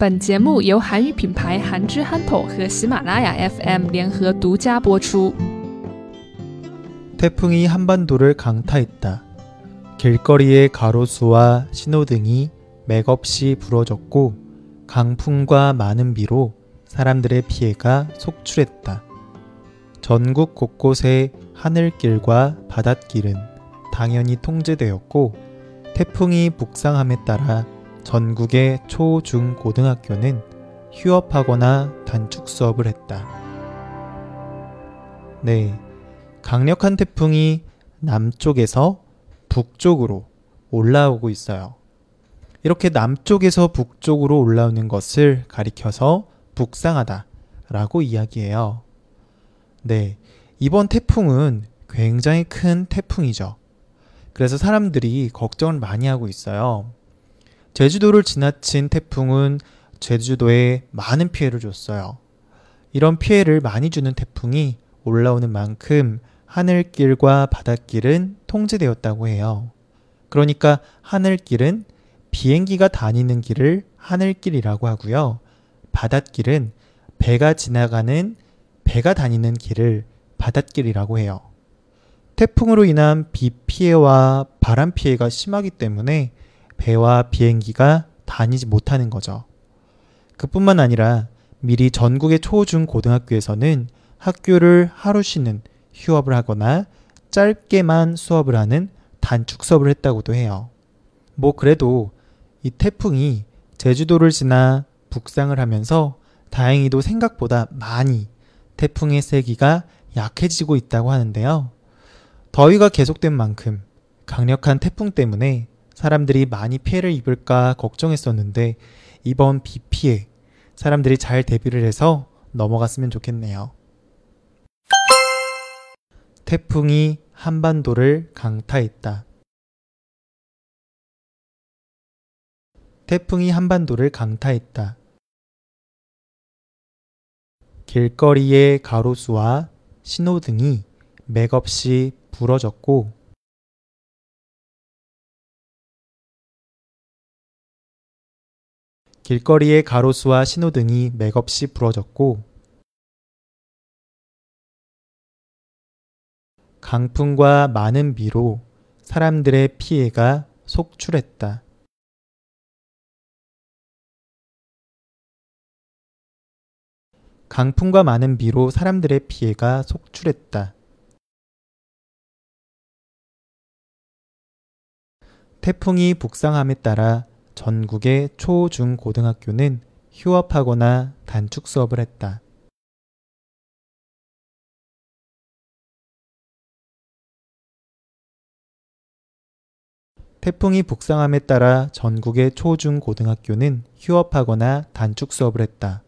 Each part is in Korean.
本节目由韩语品牌韩之憨头和喜马拉雅 FM 联合独家播出。 태풍이 한반도를 강타했다. 길거리의 가로수와 신호등이 맥없이 부러졌고 강풍과 많은 비로 사람들의 피해가 속출했다. 전국 곳곳의 하늘길과 바닷길은 당연히 통제되었고 태풍이 북상함에 따라 전국의 초, 중, 고등학교는 휴업하거나 단축 수업을 했다. 네. 강력한 태풍이 남쪽에서 북쪽으로 올라오고 있어요. 이렇게 남쪽에서 북쪽으로 올라오는 것을 가리켜서 북상하다 라고 이야기해요. 네. 이번 태풍은 굉장히 큰 태풍이죠. 그래서 사람들이 걱정을 많이 하고 있어요. 제주도를 지나친 태풍은 제주도에 많은 피해를 줬어요. 이런 피해를 많이 주는 태풍이 올라오는 만큼 하늘길과 바닷길은 통제되었다고 해요. 그러니까 하늘길은 비행기가 다니는 길을 하늘길이라고 하고요. 바닷길은 배가 지나가는 배가 다니는 길을 바닷길이라고 해요. 태풍으로 인한 비 피해와 바람 피해가 심하기 때문에 배와 비행기가 다니지 못하는 거죠. 그뿐만 아니라 미리 전국의 초, 중, 고등학교에서는 학교를 하루 쉬는 휴업을 하거나 짧게만 수업을 하는 단축 수업을 했다고도 해요. 뭐 그래도 이 태풍이 제주도를 지나 북상을 하면서 다행히도 생각보다 많이 태풍의 세기가 약해지고 있다고 하는데요. 더위가 계속된 만큼 강력한 태풍 때문에 사람들이 많이 피해를 입을까 걱정했었는데 이번 비 피해 사람들이 잘 대비를 해서 넘어갔으면 좋겠네요. 태풍이 한반도를 강타했다. 태풍이 한반도를 강타했다. 길거리의 가로수와 신호등이 맥없이 부러졌고 길거리의 가로수와 신호등이 맥없이 부러졌고 강풍과 많은 비로 사람들의 피해가 속출했다. 강풍과 많은 비로 사람들의 피해가 속출했다. 태풍이 북상함에 따라 전국의 초, 중, 고등학교는 휴업하거나 단축 수업을 했다. 태풍이 북상함에 따라 전국의 초, 중, 고등학교는 휴업하거나 단축 수업을 했다.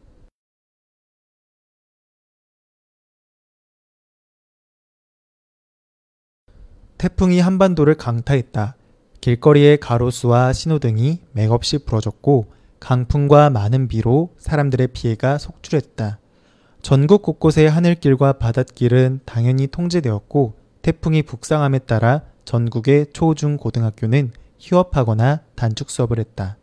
태풍이 한반도를 강타했다. 길거리의 가로수와 신호등이 맥없이 부러졌고 강풍과 많은 비로 사람들의 피해가 속출했다. 전국 곳곳의 하늘길과 바닷길은 당연히 통제되었고 태풍이 북상함에 따라 전국의 초, 중, 고등학교는 휴업하거나 단축 수업을 했다.